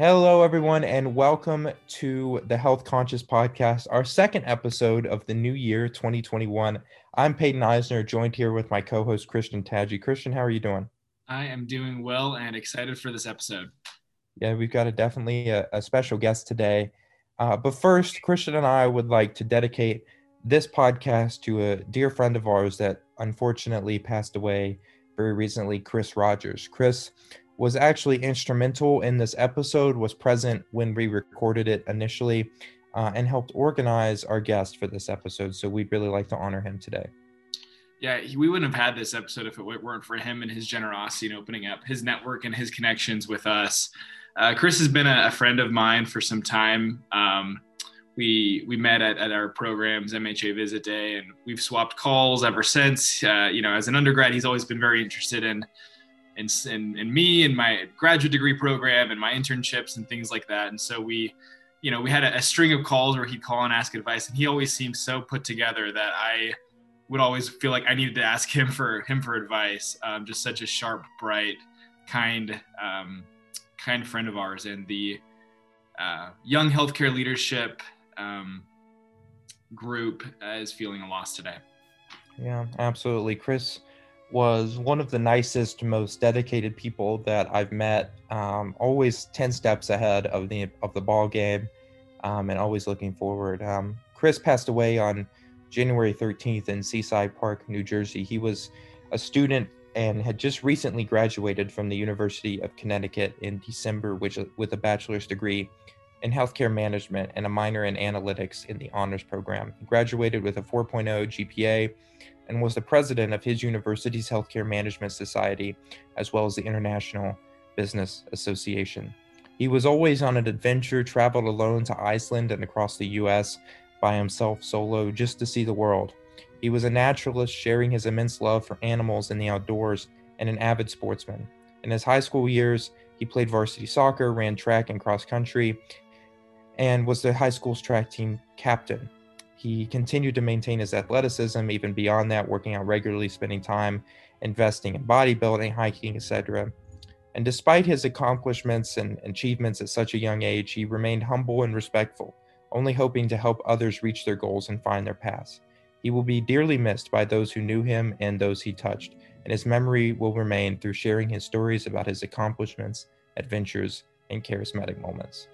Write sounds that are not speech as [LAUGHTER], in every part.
Hello, everyone, and welcome to the Health Conscious Podcast, our second episode of the new year 2021. I'm Peyton Eisner, joined here with my co host, Christian Tadji. Christian, how are you doing? I am doing well and excited for this episode. Yeah, we've got a definitely a, a special guest today. Uh, but first, Christian and I would like to dedicate this podcast to a dear friend of ours that unfortunately passed away very recently, Chris Rogers. Chris was actually instrumental in this episode, was present when we recorded it initially, uh, and helped organize our guest for this episode. So we'd really like to honor him today. Yeah, we wouldn't have had this episode if it weren't for him and his generosity and opening up his network and his connections with us. Uh, Chris has been a, a, friend of mine for some time. Um, we we met at, at our programs MHA Visit Day, and we've swapped calls ever since. Uh, you know, as an undergrad, he's always been very interested in in, in in me and my graduate degree program and my internships and things like that. And so we, you know, we had a, a string of calls where he'd call and ask advice, and he always seemed so put together that I would always feel like I needed to ask him for him for advice. Um, just such a sharp, bright, kind, um, kind friend of ours, and the uh, young healthcare leadership um, group is feeling a loss today. Yeah, absolutely. Chris was one of the nicest, most dedicated people that I've met. Um, always ten steps ahead of the of the ball game, um, and always looking forward. Um, Chris passed away on January 13th in Seaside Park, New Jersey. He was a student and had just recently graduated from the University of Connecticut in December, which with a bachelor's degree in healthcare management and a minor in analytics in the honors program. He graduated with a 4.0 GPA and was the president of his university's healthcare management society, as well as the International Business Association. He was always on an adventure, traveled alone to Iceland and across the US by himself solo just to see the world. He was a naturalist, sharing his immense love for animals and the outdoors, and an avid sportsman. In his high school years, he played varsity soccer, ran track and cross country, and was the high school's track team captain. He continued to maintain his athleticism even beyond that, working out regularly, spending time investing in bodybuilding, hiking, etc. And despite his accomplishments and achievements at such a young age, he remained humble and respectful, only hoping to help others reach their goals and find their paths. He will be dearly missed by those who knew him and those he touched, and his memory will remain through sharing his stories about his accomplishments, adventures, and charismatic moments.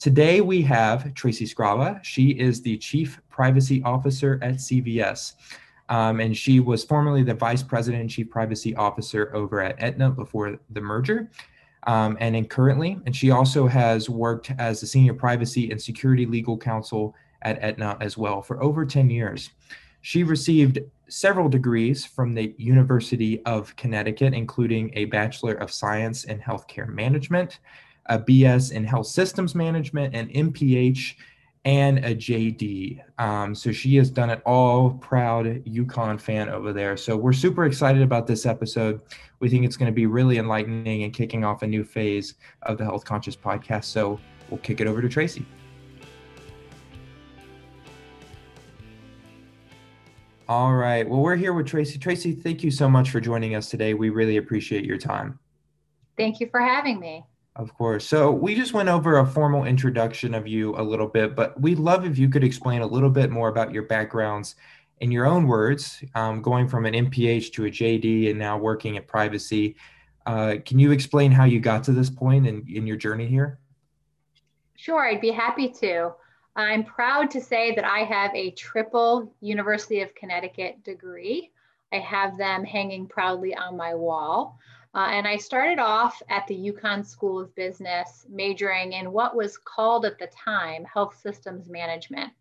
Today we have Tracy Scrava. She is the Chief Privacy Officer at CVS. Um, and she was formerly the Vice President and Chief Privacy Officer over at Aetna before the merger. Um, and then currently, and she also has worked as the Senior Privacy and Security Legal Counsel at Aetna as well for over 10 years. She received several degrees from the University of Connecticut, including a Bachelor of Science in Healthcare Management, a BS in Health Systems Management, an MPH, and a JD. Um, so she has done it all. Proud UConn fan over there. So we're super excited about this episode. We think it's going to be really enlightening and kicking off a new phase of the Health Conscious podcast. So we'll kick it over to Tracy. All right. Well, we're here with Tracy. Tracy, thank you so much for joining us today. We really appreciate your time. Thank you for having me. Of course. So we just went over a formal introduction of you a little bit, but we'd love if you could explain a little bit more about your backgrounds in your own words, um, going from an MPH to a JD and now working at privacy. Uh, can you explain how you got to this point in, in your journey here? Sure, I'd be happy to. I'm proud to say that I have a triple University of Connecticut degree. I have them hanging proudly on my wall. Uh, and I started off at the UConn School of Business, majoring in what was called at the time health systems management.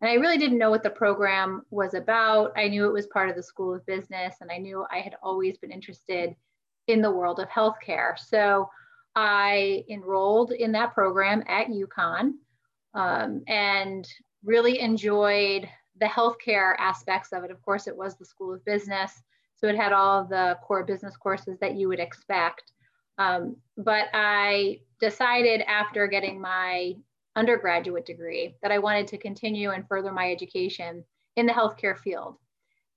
And I really didn't know what the program was about. I knew it was part of the School of Business, and I knew I had always been interested in the world of healthcare. So I enrolled in that program at UConn. um, and really enjoyed the healthcare aspects of it. Of course, it was the School of Business, so it had all the core business courses that you would expect. Um, but I decided after getting my undergraduate degree that I wanted to continue and further my education in the healthcare field.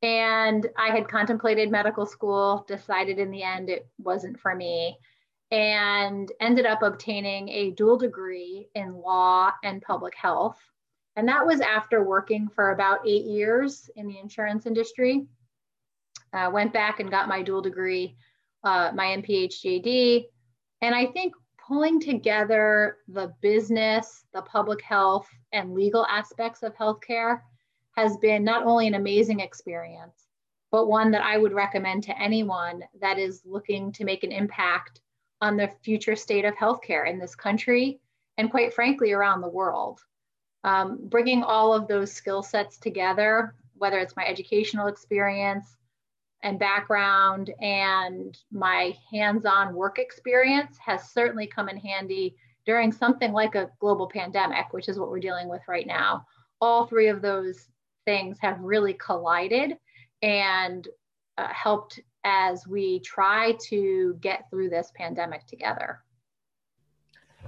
And I had contemplated medical school, decided in the end it wasn't for me, and ended up obtaining a dual degree in law and public health. And that was after working for about eight years in the insurance industry. Uh, went back and got my dual degree, uh, my MPH JD. And I think pulling together the business, the public health, and legal aspects of healthcare has been not only an amazing experience, but one that I would recommend to anyone that is looking to make an impact on the future state of healthcare in this country and, quite frankly, around the world. Um, bringing all of those skill sets together, whether it's my educational experience and background and my hands on work experience, has certainly come in handy during something like a global pandemic, which is what we're dealing with right now. All three of those things have really collided and uh, helped as we try to get through this pandemic together.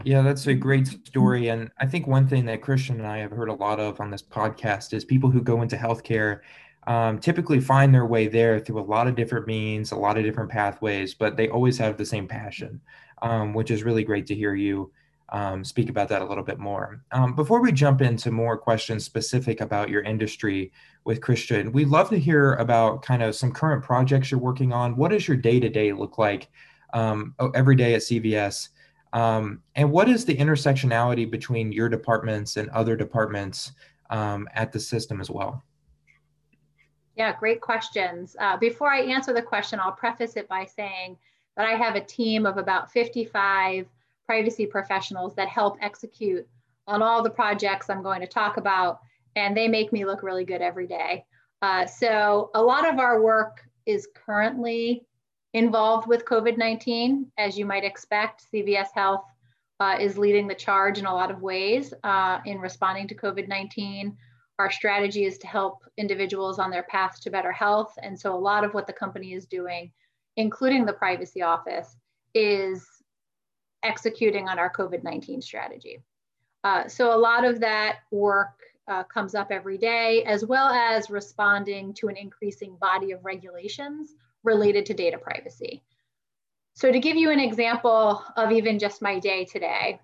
Yeah, that's a great story. And I think one thing that Christian and I have heard a lot of on this podcast is people who go into healthcare um, typically find their way there through a lot of different means, a lot of different pathways, but they always have the same passion, um, which is really great to hear you um, speak about that a little bit more. Um, before we jump into more questions specific about your industry with Christian, we'd love to hear about kind of some current projects you're working on. What does your day to day look like um, every day at CVS? Um, and what is the intersectionality between your departments and other departments at the system as well? Yeah, great questions. Uh, before I answer the question, I'll preface it by saying that I have a team of about 55 privacy professionals that help execute on all the projects I'm going to talk about, and they make me look really good every day. Uh, so a lot of our work is currently involved with COVID-19, as you might expect. CVS Health uh, is leading the charge in a lot of ways uh, in responding to COVID-19. Our strategy is to help individuals on their path to better health. And so a lot of what the company is doing, including the privacy office, is executing on our COVID 19 strategy. Uh, so, a lot of that work uh, comes up every day, as well as responding to an increasing body of regulations related to data privacy. So, to give you an example of even just my day today,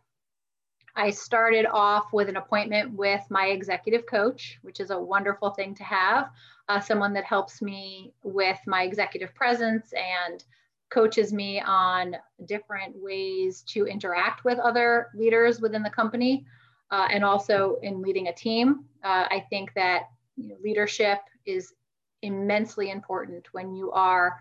I started off with an appointment with my executive coach, which is a wonderful thing to have, uh, someone that helps me with my executive presence and coaches me on different ways to interact with other leaders within the company uh, and also in leading a team. Uh, I think that you know, leadership is immensely important when you are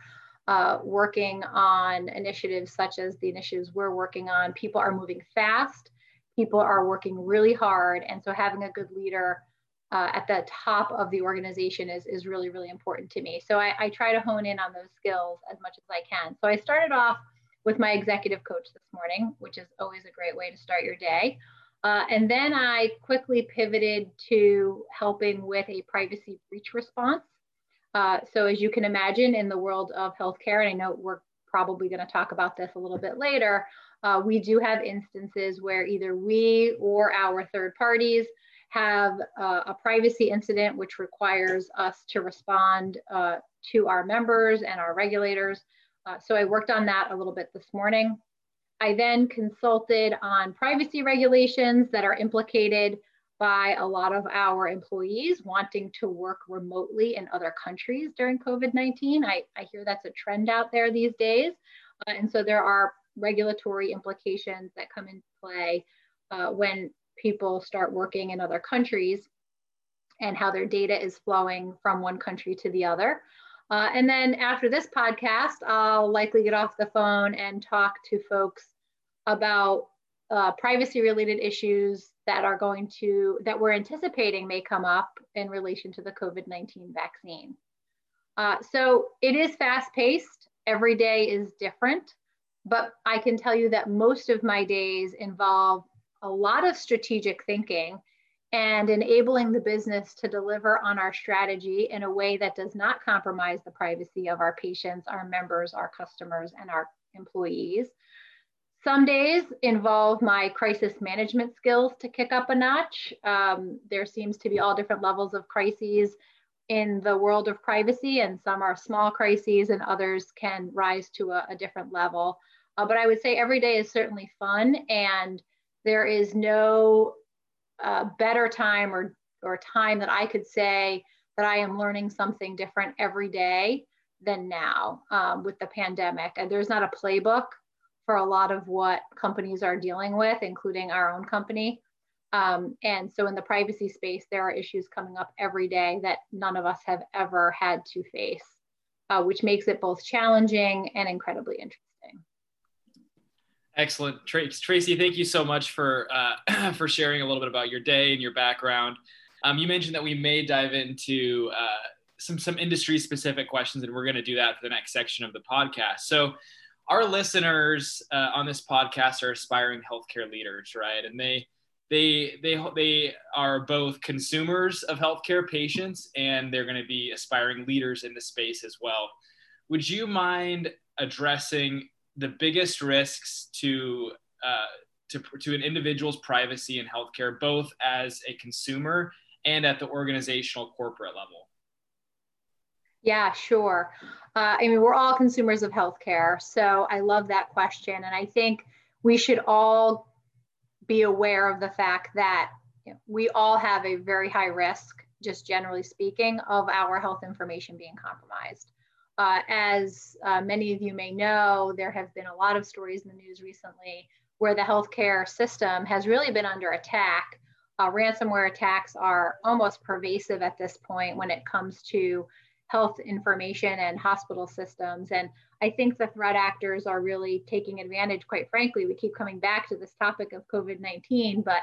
uh, working on initiatives such as the initiatives we're working on. People are moving fast, people are working really hard, and so having a good leader uh, at the top of the organization is, is really, really important to me. So I, I try to hone in on those skills as much as I can. So I started off with my executive coach this morning, which is always a great way to start your day. Uh, and then I quickly pivoted to helping with a privacy breach response. Uh, so as you can imagine in the world of healthcare, and I know we're probably going to talk about this a little bit later, uh, we do have instances where either we or our third parties have uh, a privacy incident which requires us to respond uh, to our members and our regulators. Uh, so I worked on that a little bit this morning. I then consulted on privacy regulations that are implicated by a lot of our employees wanting to work remotely in other countries during COVID-19. I, I hear that's a trend out there these days. Uh, and so there are regulatory implications that come into play uh, when people start working in other countries and how their data is flowing from one country to the other. Uh, and then after this podcast, I'll likely get off the phone and talk to folks about uh, privacy related issues that are going to, that we're anticipating may come up in relation to the COVID 19 vaccine. Uh, so it is fast paced, every day is different, but I can tell you that most of my days involve a lot of strategic thinking and enabling the business to deliver on our strategy in a way that does not compromise the privacy of our patients, our members, our customers, and our employees. Some days involve my crisis management skills to kick up a notch. Um, there seems to be all different levels of crises in the world of privacy, and some are small crises, and others can rise to a, a different level. Uh, but I would say every day is certainly fun, and there is no uh, better time or, or time that I could say that I am learning something different every day than now um, with the pandemic. And there's not a playbook for a lot of what companies are dealing with, including our own company. Um, and so in the privacy space, there are issues coming up every day that none of us have ever had to face, uh, which makes it both challenging and incredibly interesting. Excellent, Tracy. Thank you so much for uh, [CLEARS THROAT] for sharing a little bit about your day and your background. Um, you mentioned that we may dive into uh, some some industry specific questions, and we're going to do that for the next section of the podcast. So, our listeners uh, on this podcast are aspiring healthcare leaders, right? And they they they they are both consumers of healthcare patients, and they're going to be aspiring leaders in the space as well. Would you mind addressing the biggest risks to uh, to, to an individual's privacy in healthcare, both as a consumer and at the organizational corporate level? Yeah, sure. Uh, I mean, we're all consumers of healthcare, so I love that question, and I think we should all be aware of the fact that you know, we all have a very high risk, just generally speaking, of our health information being compromised. Uh, as uh, many of you may know, there have been a lot of stories in the news recently where the healthcare system has really been under attack. Uh, ransomware attacks are almost pervasive at this point when it comes to health information and hospital systems. And I think the threat actors are really taking advantage, quite frankly. We keep coming back to this topic of COVID 19, but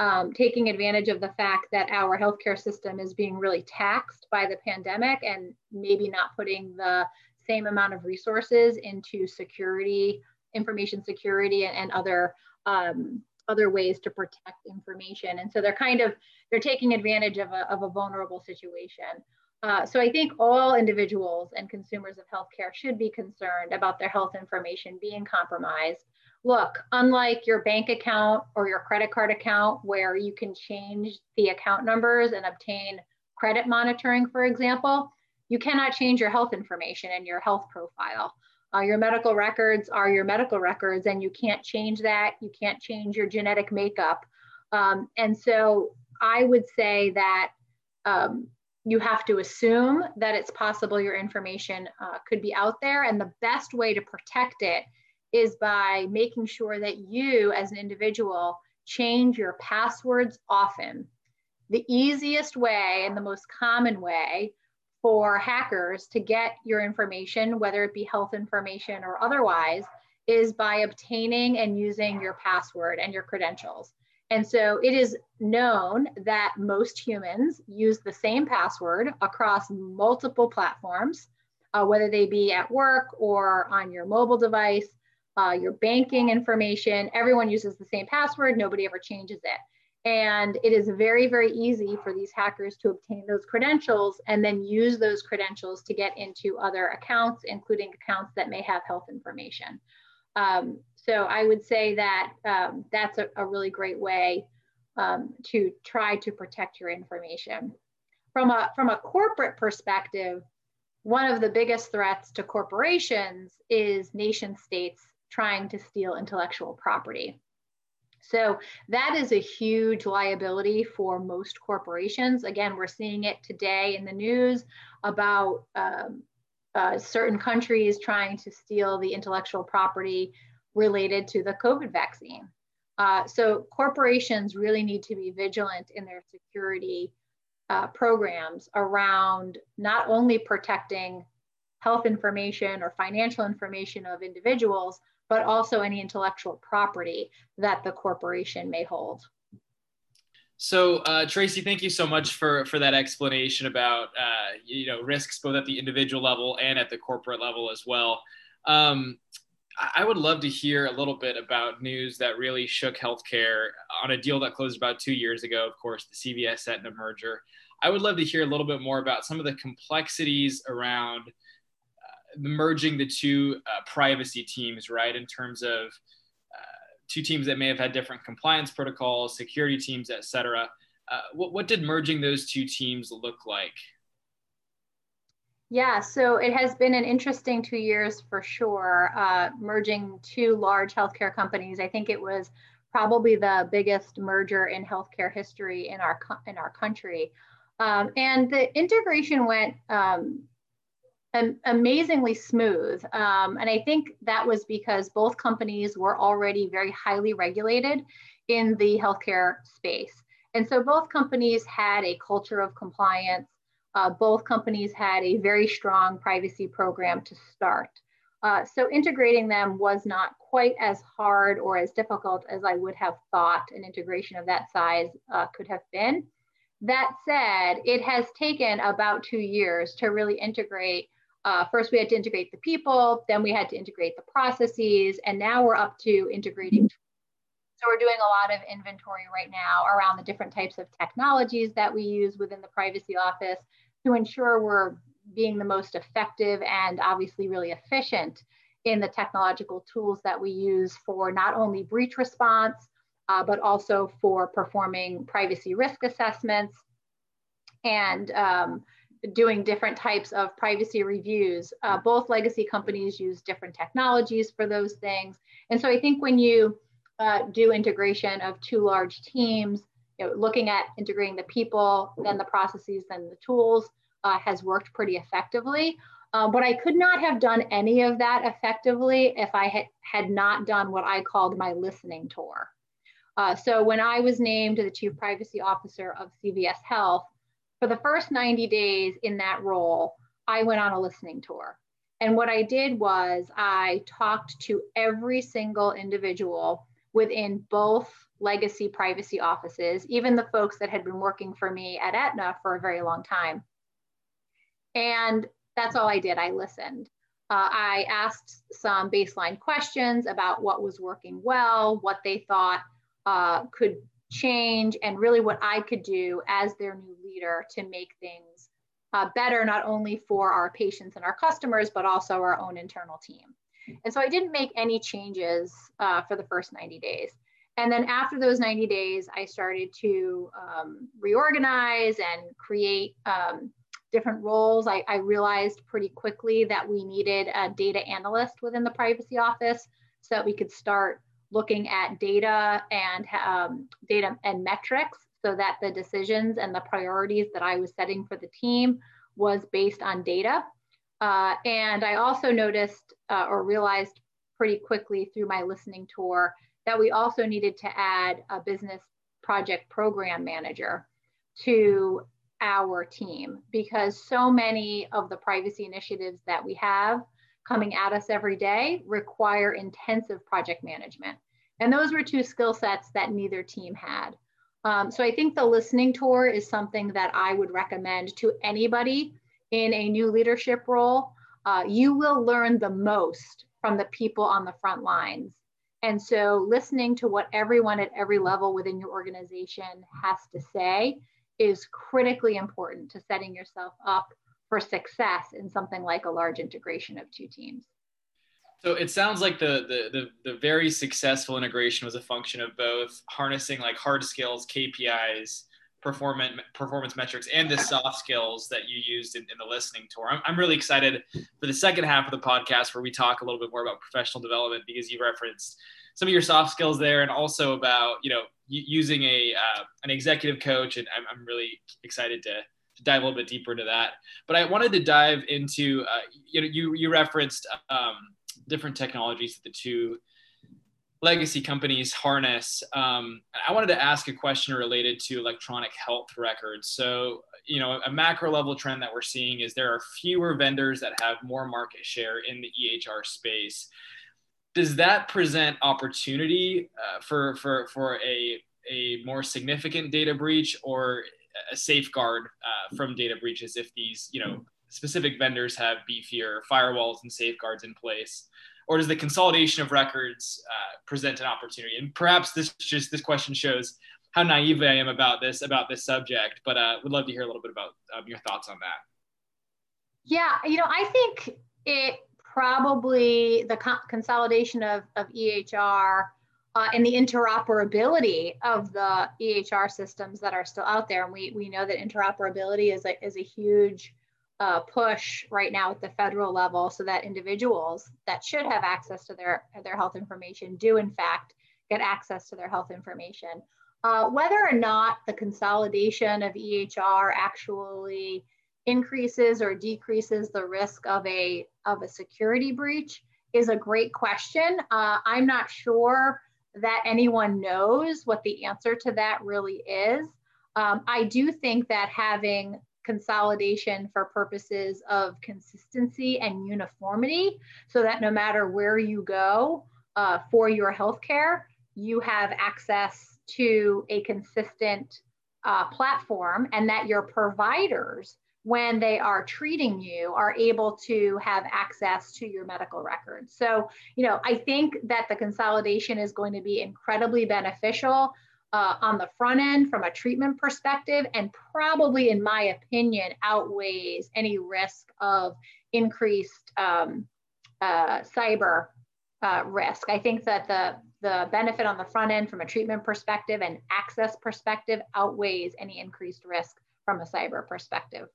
um, taking advantage of the fact that our healthcare system is being really taxed by the pandemic and maybe not putting the same amount of resources into security, information security, and, and other um, other ways to protect information. And so they're kind of they're taking advantage of a, of a vulnerable situation. Uh, so I think all individuals and consumers of healthcare should be concerned about their health information being compromised look, unlike your bank account or your credit card account, where you can change the account numbers and obtain credit monitoring, for example, you cannot change your health information and your health profile. Uh, your medical records are your medical records, and you can't change that. You can't change your genetic makeup. Um, and so I would say that um, you have to assume that it's possible your information uh, could be out there. And the best way to protect it is by making sure that you as an individual change your passwords often. The easiest way and the most common way for hackers to get your information, whether it be health information or otherwise, is by obtaining and using your password and your credentials. And so it is known that most humans use the same password across multiple platforms, uh, whether they be at work or on your mobile device uh, your banking information. Everyone uses the same password, nobody ever changes it. And it is very, very easy for these hackers to obtain those credentials and then use those credentials to get into other accounts, including accounts that may have health information. Um, so I would say that um, that's a, a, really great way um, to try to protect your information. From a, from a corporate perspective, one of the biggest threats to corporations is nation states trying to steal intellectual property. So that is a huge liability for most corporations. Again, we're seeing it today in the news about um, uh, certain countries trying to steal the intellectual property related to the COVID vaccine. Uh, so corporations really need to be vigilant in their security uh, programs around not only protecting health information or financial information of individuals, but also any intellectual property that the corporation may hold. So uh, Tracy, thank you so much for for that explanation about uh, you know risks both at the individual level and at the corporate level as well. Um, I would love to hear a little bit about news that really shook healthcare on a deal that closed about two years ago, of course, the CVS Aetna merger. I would love to hear a little bit more about some of the complexities around merging the two uh, privacy teams, right? In terms of uh, two teams that may have had different compliance protocols, security teams, et cetera. Uh, what, what did merging those two teams look like? Yeah, so it has been an interesting two years for sure, uh, merging two large healthcare companies. I think it was probably the biggest merger in healthcare history in our in our country, um, and the integration went um, amazingly smooth. Um, and I think that was because both companies were already very highly regulated in the healthcare space, and so both companies had a culture of compliance uh, both companies had a very strong privacy program to start. Uh, so integrating them was not quite as hard or as difficult as I would have thought an integration of that size uh, could have been. That said, it has taken about two years to really integrate. Uh, first, we had to integrate the people, then we had to integrate the processes, and now we're up to integrating. So we're doing a lot of inventory right now around the different types of technologies that we use within the privacy office to ensure we're being the most effective and obviously really efficient in the technological tools that we use for not only breach response, uh, but also for performing privacy risk assessments and um, doing different types of privacy reviews. Uh, both legacy companies use different technologies for those things. And so I think when you uh, do integration of two large teams, you know, looking at integrating the people, then the processes, then the tools uh, has worked pretty effectively. Um, but I could not have done any of that effectively if I had, had not done what I called my listening tour. Uh, so when I was named the Chief Privacy Officer of CVS Health, for the first 90 days in that role, I went on a listening tour. And what I did was I talked to every single individual within both legacy privacy offices, even the folks that had been working for me at Aetna for a very long time. And that's all I did. I listened. Uh, I asked some baseline questions about what was working well, what they thought uh, could change, and really what I could do as their new leader to make things uh, better, not only for our patients and our customers, but also our own internal team. And so I didn't make any changes uh, for the first 90 days. And then after those 90 days, I started to um, reorganize and create um, different roles. I, I, realized pretty quickly that we needed a data analyst within the privacy office so that we could start looking at data and um, data and metrics so that the decisions and the priorities that I was setting for the team was based on data. Uh, and I also noticed uh, or realized pretty quickly through my listening tour that we also needed to add a business project program manager to our team because so many of the privacy initiatives that we have coming at us every day require intensive project management. And those were two skill sets that neither team had. Um, so I think the listening tour is something that I would recommend to anybody in a new leadership role. Uh, you will learn the most from the people on the front lines. And so listening to what everyone at every level within your organization has to say is critically important to setting yourself up for success in something like a large integration of two teams. So it sounds like the, the, the the very successful integration was a function of both harnessing like hard skills, KPIs, performance performance metrics, and the soft skills that you used in, in the listening tour. I'm, I'm really excited for the second half of the podcast where we talk a little bit more about professional development because you referenced some of your soft skills there and also about you know using a uh, an executive coach, and I'm, I'm really excited to, to, dive a little bit deeper into that. But I wanted to dive into uh, you know you you referenced um, different technologies that the two legacy companies harness. Um, I wanted to ask a question related to electronic health records. So, you know, a macro level trend that we're seeing is there are fewer vendors that have more market share in the EHR space does that present opportunity uh, for for for a a more significant data breach or a safeguard uh, from data breaches if these you know specific vendors have beefier firewalls and safeguards in place or does the consolidation of records uh, present an opportunity? And perhaps this just this question shows how naive I am about this about this subject, but uh, would love to hear a little bit about um, your thoughts on that. Yeah, you know, I think it probably the co- consolidation of, of EHR uh, and the interoperability of the EHR systems that are still out there. And we, we know that interoperability is a, is a huge uh, push right now at the federal level so that individuals that should have access to their, their health information do in fact get access to their health information. Uh, whether or not the consolidation of EHR actually increases or decreases the risk of a, of a security breach is a great question. Uh, I'm not sure that anyone knows what the answer to that really is. Um, I do think that having consolidation for purposes of consistency and uniformity, so that no matter where you go uh, for your healthcare, you have access to a consistent uh, platform and that your providers when they are treating you are able to have access to your medical records. So, you know, I think that the consolidation is going to be incredibly beneficial uh, on the front end from a treatment perspective, and probably, in my opinion, outweighs any risk of increased um, uh, cyber uh, risk. I think that the the benefit on the front end from a treatment perspective and access perspective outweighs any increased risk from a cyber perspective.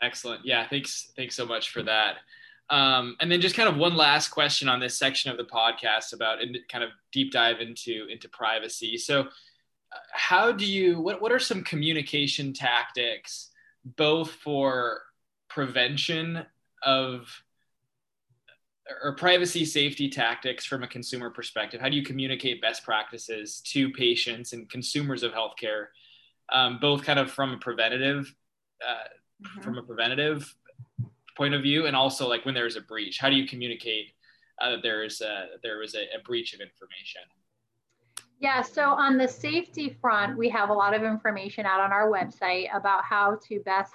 Excellent. Yeah, thanks. Thanks so much for that. Um, and then just kind of one last question on this section of the podcast about and kind of deep dive into into privacy. So, uh, how do you what what are some communication tactics both for prevention of or privacy safety tactics from a consumer perspective? How do you communicate best practices to patients and consumers of healthcare, um, both kind of from a preventative uh, mm-hmm. from a preventative point of view and also like when there's a breach how do you communicate uh, that there's a, there was a, a breach of information yeah, so on the safety front, we have a lot of information out on our website about how to best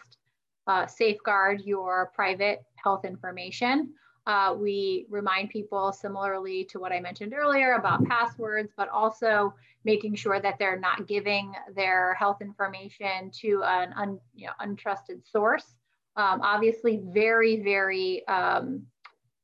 uh, safeguard your private health information. Uh, we remind people similarly to what I mentioned earlier about passwords, but also making sure that they're not giving their health information to an un, you know, untrusted source. Um, obviously, very, very um,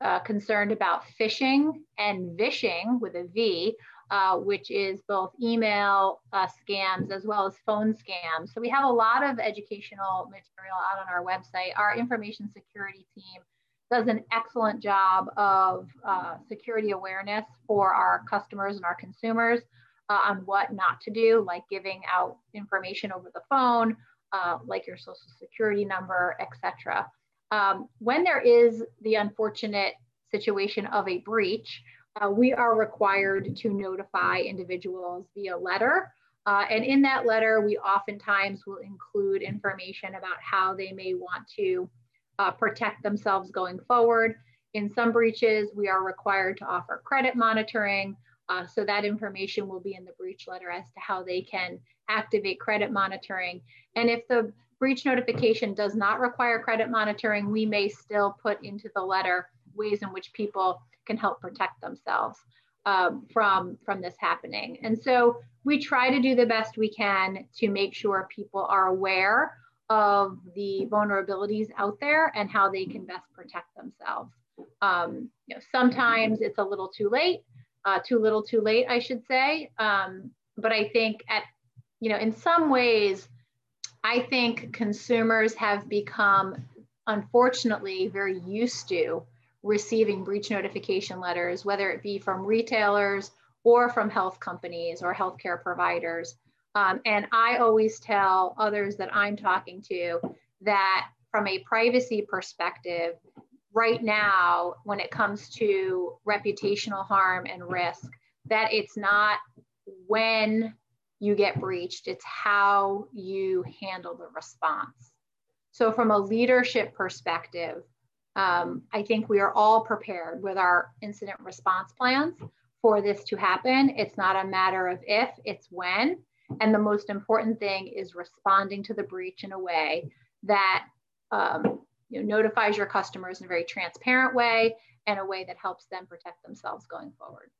uh, concerned about phishing and vishing with a V, uh, which is both email uh, scams as well as phone scams. So we have a lot of educational material out on our website. Our information security team does an excellent job of uh, security awareness for our customers and our consumers uh, on what not to do, like giving out information over the phone, uh, like your social security number, etc. Um, when there is the unfortunate situation of a breach, uh, we are required to notify individuals via letter. Uh, and in that letter, we oftentimes will include information about how they may want to uh, protect themselves going forward. In some breaches, we are required to offer credit monitoring, uh, so that information will be in the breach letter as to how they can activate credit monitoring. And if the breach notification does not require credit monitoring, we may still put into the letter ways in which people can help protect themselves um, from, from this happening. And so we try to do the best we can to make sure people are aware of the vulnerabilities out there and how they can best protect themselves. Um, you know, sometimes it's a little too late uh, too little too late, I should say. Um, but I think at, you know, in some ways, I think consumers have become, unfortunately, very used to receiving breach notification letters, whether it be from retailers or from health companies or healthcare providers. Um, and I always tell others that I'm talking to that from a privacy perspective, right now, when it comes to reputational harm and risk, that it's not when you get breached, it's how you handle the response. So, from a leadership perspective, um, I think we are all prepared with our incident response plans for this to happen. It's not a matter of if, it's when. And the most important thing is responding to the breach in a way that um, you know, notifies your customers in a very transparent way and a way that helps them protect themselves going forward.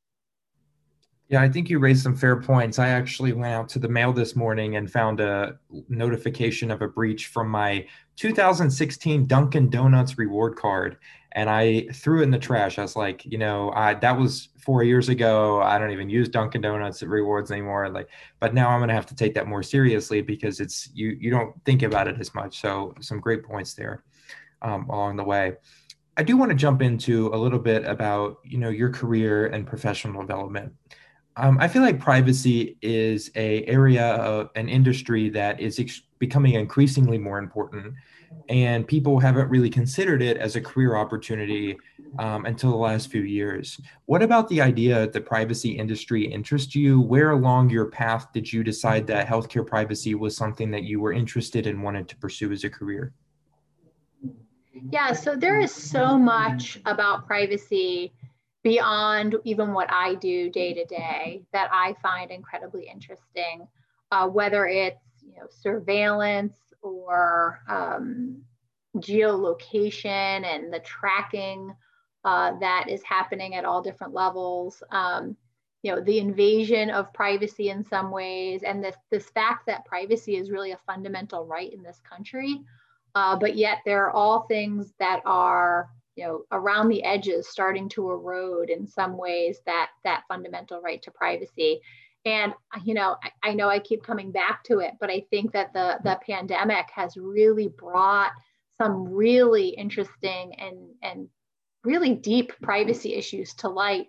Yeah, I think you raised some fair points. I actually went out to the mail this morning and found a notification of a breach from my 2016 Dunkin' Donuts reward card, and I threw it in the trash. I was like, you know, I, that was four years ago. I don't even use Dunkin' Donuts rewards anymore. Like, but now I'm gonna have to take that more seriously because it's you. You don't think about it as much. So some great points there um, along the way. I do want to jump into a little bit about you know your career and professional development. Um, I feel like privacy is a area of an industry that is ex- becoming increasingly more important, and people haven't really considered it as a career opportunity um, until the last few years. What about the idea that the privacy industry interests you? Where along your path did you decide that healthcare privacy was something that you were interested in, wanted to pursue as a career? Yeah, so there is so much about privacy beyond even what I do day to day that I find incredibly interesting, uh, whether it's you know surveillance or um, geolocation and the tracking uh, that is happening at all different levels. Um, you know the invasion of privacy in some ways, and this this fact that privacy is really a fundamental right in this country, uh, but yet there are all things that are you know around the edges starting to erode in some ways that that fundamental right to privacy. And you know I, I, know i keep coming back to it but i think that the the pandemic has really brought some really interesting and and really deep privacy issues to light.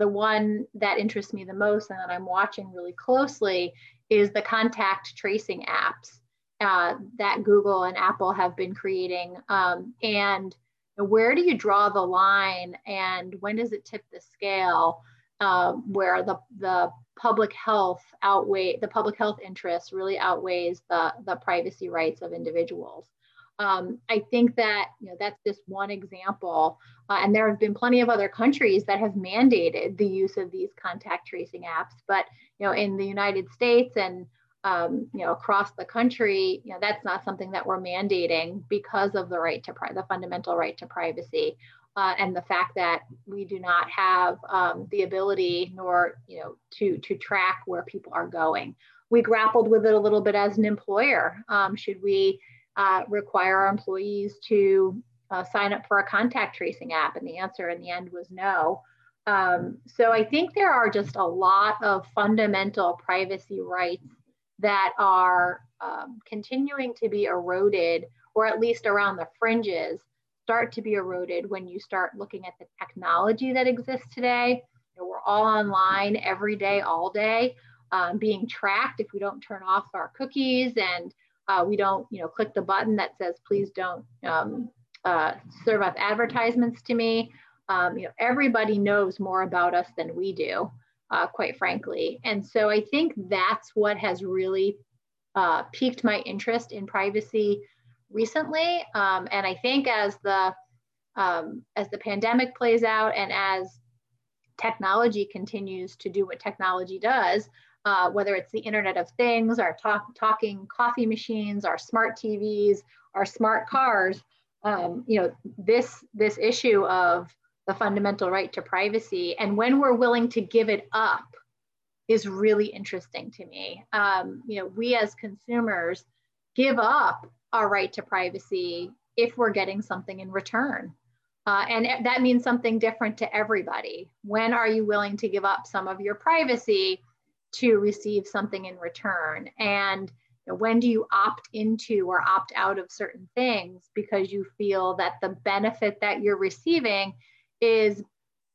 The one that interests me the most and that i'm watching really closely is the contact tracing apps uh, that google and apple have been creating. Um, and where do you draw the line and when does it tip the scale um, where the, the public health outweigh the public health interest really outweighs the, the privacy rights of individuals um, I think that you know that's just one example, uh, and there have been plenty of other countries that have mandated the use of these contact tracing apps. But you know, in the United States and um, you know, across the country, you know, that's not something that we're mandating because of the right to pri- the fundamental right to privacy, uh, and the fact that we do not have um, the ability nor you know to to track where people are going. We grappled with it a little bit as an employer. Um, should we uh, require our employees to uh, sign up for a contact tracing app? And the answer in the end was no. Um, so I think there are just a lot of fundamental privacy rights that are um, continuing to be eroded, or at least around the fringes, start to be eroded when you start looking at the technology that exists today. You know, we're all online every day, all day, um, being tracked if we don't turn off our cookies and uh, we don't, you know, click the button that says, please don't um, uh, serve up advertisements to me. Um, you know, everybody knows more about us than we do uh, quite frankly. And so I think that's what has really uh, piqued my interest in privacy recently. Um, and I think as the um, as the pandemic plays out and as technology continues to do what technology does, uh, whether it's the Internet of Things, our talk, talking coffee machines, our smart TVs, our smart cars, um, you know, this this issue of the fundamental right to privacy. And when we're willing to give it up is really interesting to me. Um, you know, we as consumers give up our right to privacy if we're getting something in return. Uh, and that means something different to everybody. When are you willing to give up some of your privacy to receive something in return? And when do you opt into or opt out of certain things because you feel that the benefit that you're receiving is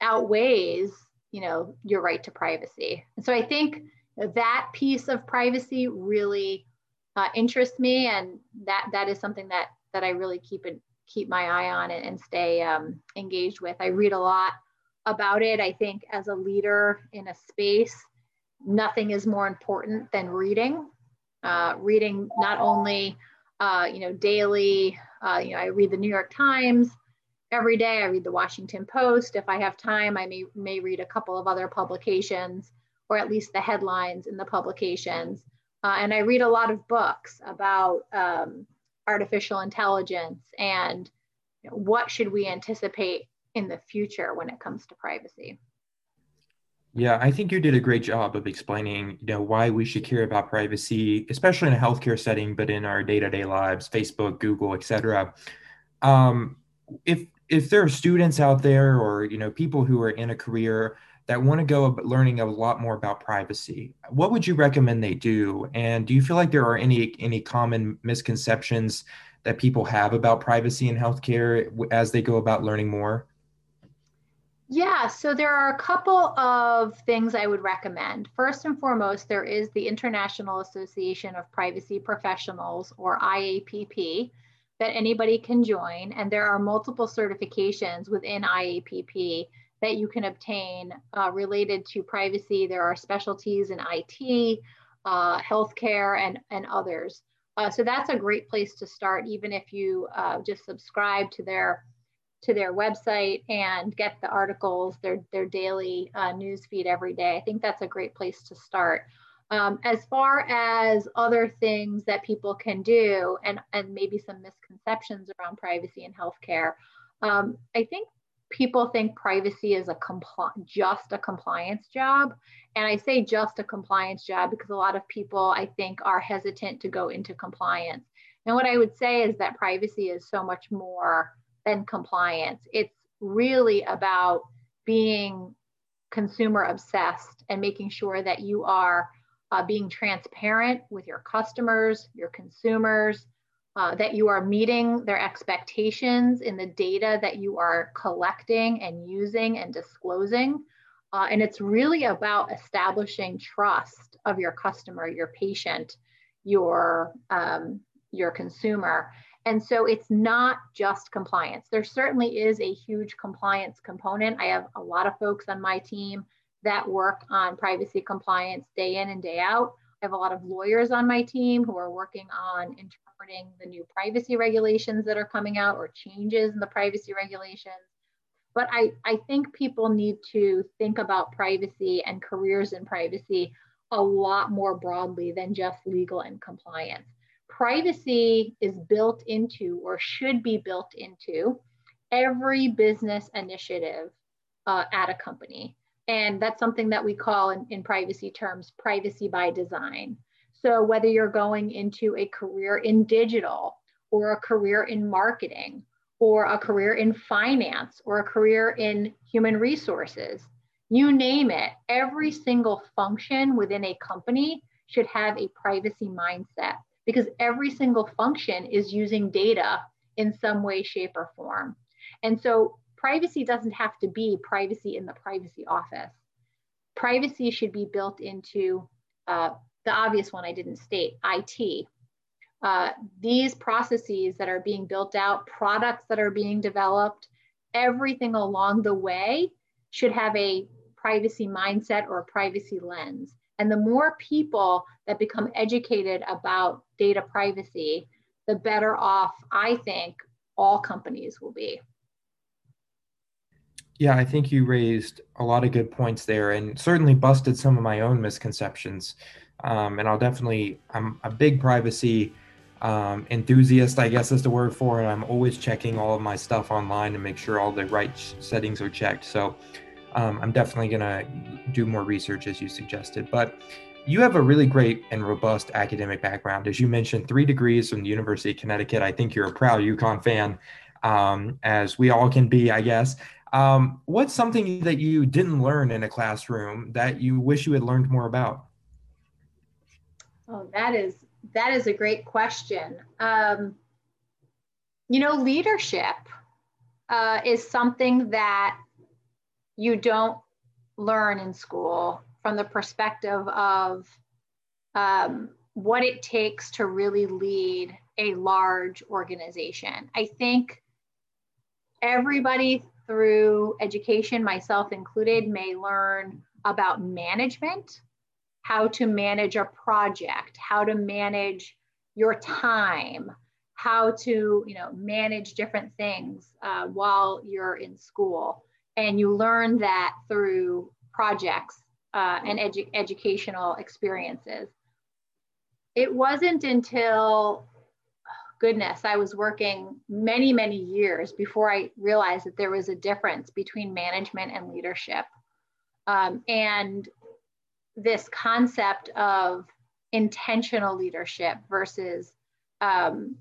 outweighs you know your right to privacy. And so i think that piece of privacy really uh, interests me and that that is something that that i really keep it keep my eye on it and stay um, engaged with. I read a lot about it. I think as a leader in a space nothing is more important than reading. Uh, reading not only uh, you know daily uh, you know i read the new york times every day. I read the Washington Post. If I have time, I may, may read a couple of other publications or at least the headlines in the publications. Uh, and I read a lot of books about um, artificial intelligence and you know, what should we anticipate in the future when it comes to privacy. Yeah, I think you did a great job of explaining, you know, why we should care about privacy, especially in a healthcare setting, but in our day-to-day lives, Facebook, Google, etc. Um, if if there are students out there, or you know, people who are in a career that want to go learning a lot more about privacy, what would you recommend they do? And do you feel like there are any any common misconceptions that people have about privacy in healthcare as they go about learning more? Yeah, so there are a couple of things I would recommend. First and foremost, there is the International Association of Privacy Professionals, or IAPP, that anybody can join. And there are multiple certifications within IAPP that you can obtain uh, related to privacy. There are specialties in IT, uh, healthcare, and, and others. Uh, so that's a great place to start, even if you uh, just subscribe to their to their website and get the articles, their, their daily uh, news feed every day. I think that's a great place to start. Um, as far as other things that people can do and, and maybe some misconceptions around privacy in healthcare, um, I think people think privacy is a compl- just a compliance job. And I say just a compliance job because a lot of people, I think, are hesitant to go into compliance. And what I would say is that privacy is so much more than compliance. It's really about being consumer obsessed and making sure that you are uh, being transparent with your customers, your consumers, uh, that you are meeting their expectations in the data that you are collecting and using and disclosing. Uh, and it's really about establishing trust of your customer, your patient, your, um, your consumer. And so it's not just compliance. There certainly is a huge compliance component. I have a lot of folks on my team that work on privacy compliance day in and day out. I have a lot of lawyers on my team who are working on interpreting the new privacy regulations that are coming out or changes in the privacy regulations. But I, I think people need to think about privacy and careers in privacy a lot more broadly than just legal and compliance privacy is built into or should be built into every business initiative uh, at a company. And that's something that we call in, in privacy terms privacy by design. So, whether you're going into a career in digital or a career in marketing or a career in finance or a career in human resources, you name it, every single function within a company should have a privacy mindset because every single function is using data in some way, shape, or form. And so privacy doesn't have to be privacy in the privacy office. Privacy should be built into uh, the obvious one I didn't state, IT. Uh, these processes that are being built out, products that are being developed, everything along the way should have a privacy mindset or a privacy lens. And the more people that become educated about data privacy, the better off I think all companies will be. Yeah, I think you raised a lot of good points there and certainly busted some of my own misconceptions. Um, and I'll definitely, I'm a big privacy um, enthusiast, I guess is the word for it. I'm always checking all of my stuff online to make sure all the right settings are checked. So um, I'm definitely going to do more research as you suggested. But you have a really great and robust academic background. As you mentioned, three degrees from the University of Connecticut. I think you're a proud UConn fan, um, as we all can be, I guess. Um, what's something that you didn't learn in a classroom that you wish you had learned more about? Oh, that is that is a great question. Um, you know, leadership uh, is something that you don't learn in school from the perspective of um, what it takes to really lead a large organization. I think everybody through education, myself included, may learn about management, how to manage a project, how to manage your time, how to you know manage different things uh, while you're in school and you learn that through projects uh, and edu- educational experiences. It wasn't until, goodness, I was working many, many years before I realized that there was a difference between management and leadership. Um, and this concept of intentional leadership versus um,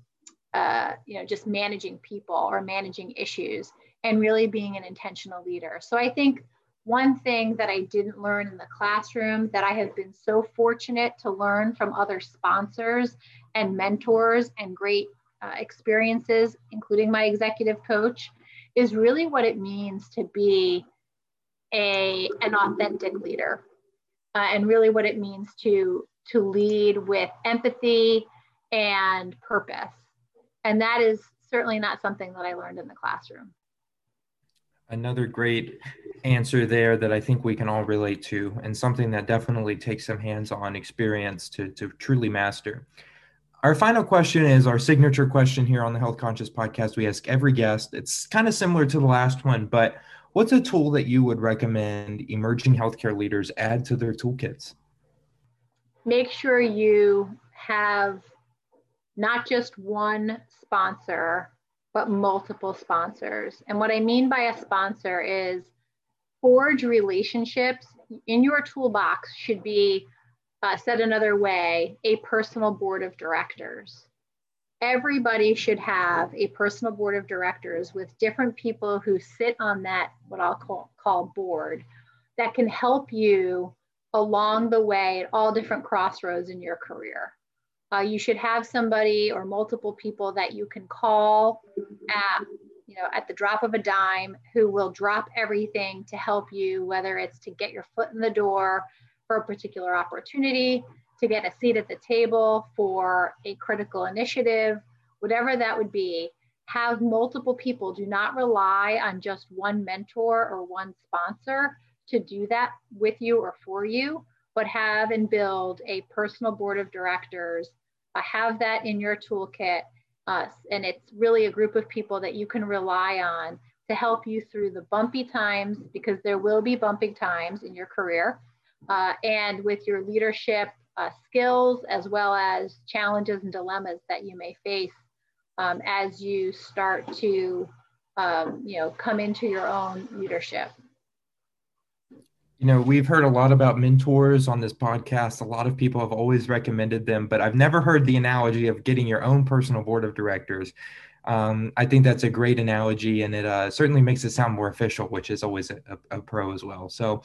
uh, you know just managing people or managing issues and really being an intentional leader so i think one thing that i didn't learn in the classroom that i have been so fortunate to learn from other sponsors and mentors and great uh, experiences including my executive coach is really what it means to be a an authentic leader uh, and really what it means to to lead with empathy and purpose. And that is certainly not something that I learned in the classroom. Another great answer there that I think we can all relate to, and something that definitely takes some hands on experience to, to truly master. Our final question is our signature question here on the Health Conscious podcast. We ask every guest. It's kind of similar to the last one, but what's a tool that you would recommend emerging healthcare leaders add to their toolkits? Make sure you have not just one sponsor, but multiple sponsors. And what I mean by a sponsor is forge relationships in your toolbox should be uh, said another way, a personal board of directors. Everybody should have a personal board of directors with different people who sit on that, what I'll call, call board, that can help you along the way at all different crossroads in your career. Uh, you should have somebody or multiple people that you can call at you know at the drop of a dime who will drop everything to help you whether it's to get your foot in the door for a particular opportunity to get a seat at the table for a critical initiative whatever that would be have multiple people do not rely on just one mentor or one sponsor to do that with you or for you but have and build a personal board of directors. Uh, have that in your toolkit. Uh, and it's really a group of people that you can rely on to help you through the bumpy times, because there will be bumpy times in your career, uh, and with your leadership uh, skills, as well as challenges and dilemmas that you may face um, as you start to um, you know, come into your own leadership you know, we've heard a lot about mentors on this podcast. A lot of people have always recommended them, but I've never heard the analogy of getting your own personal board of directors. Um, I think that's a great analogy, and it uh, certainly makes it sound more official, which is always a, a pro as well. So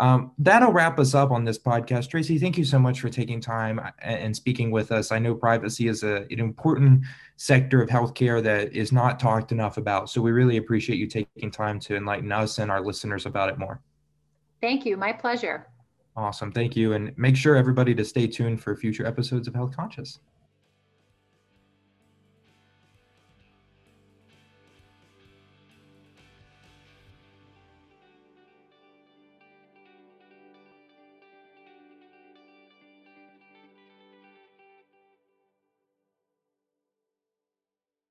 um, that'll wrap us up on this podcast. Tracy, thank you so much for taking time and speaking with us. I know privacy is a, an important sector of healthcare that is not talked enough about. So we really appreciate you taking time to enlighten us and our listeners about it more. Thank you. My pleasure. Awesome. Thank you. And make sure everybody to stay tuned for future episodes of Health Conscious.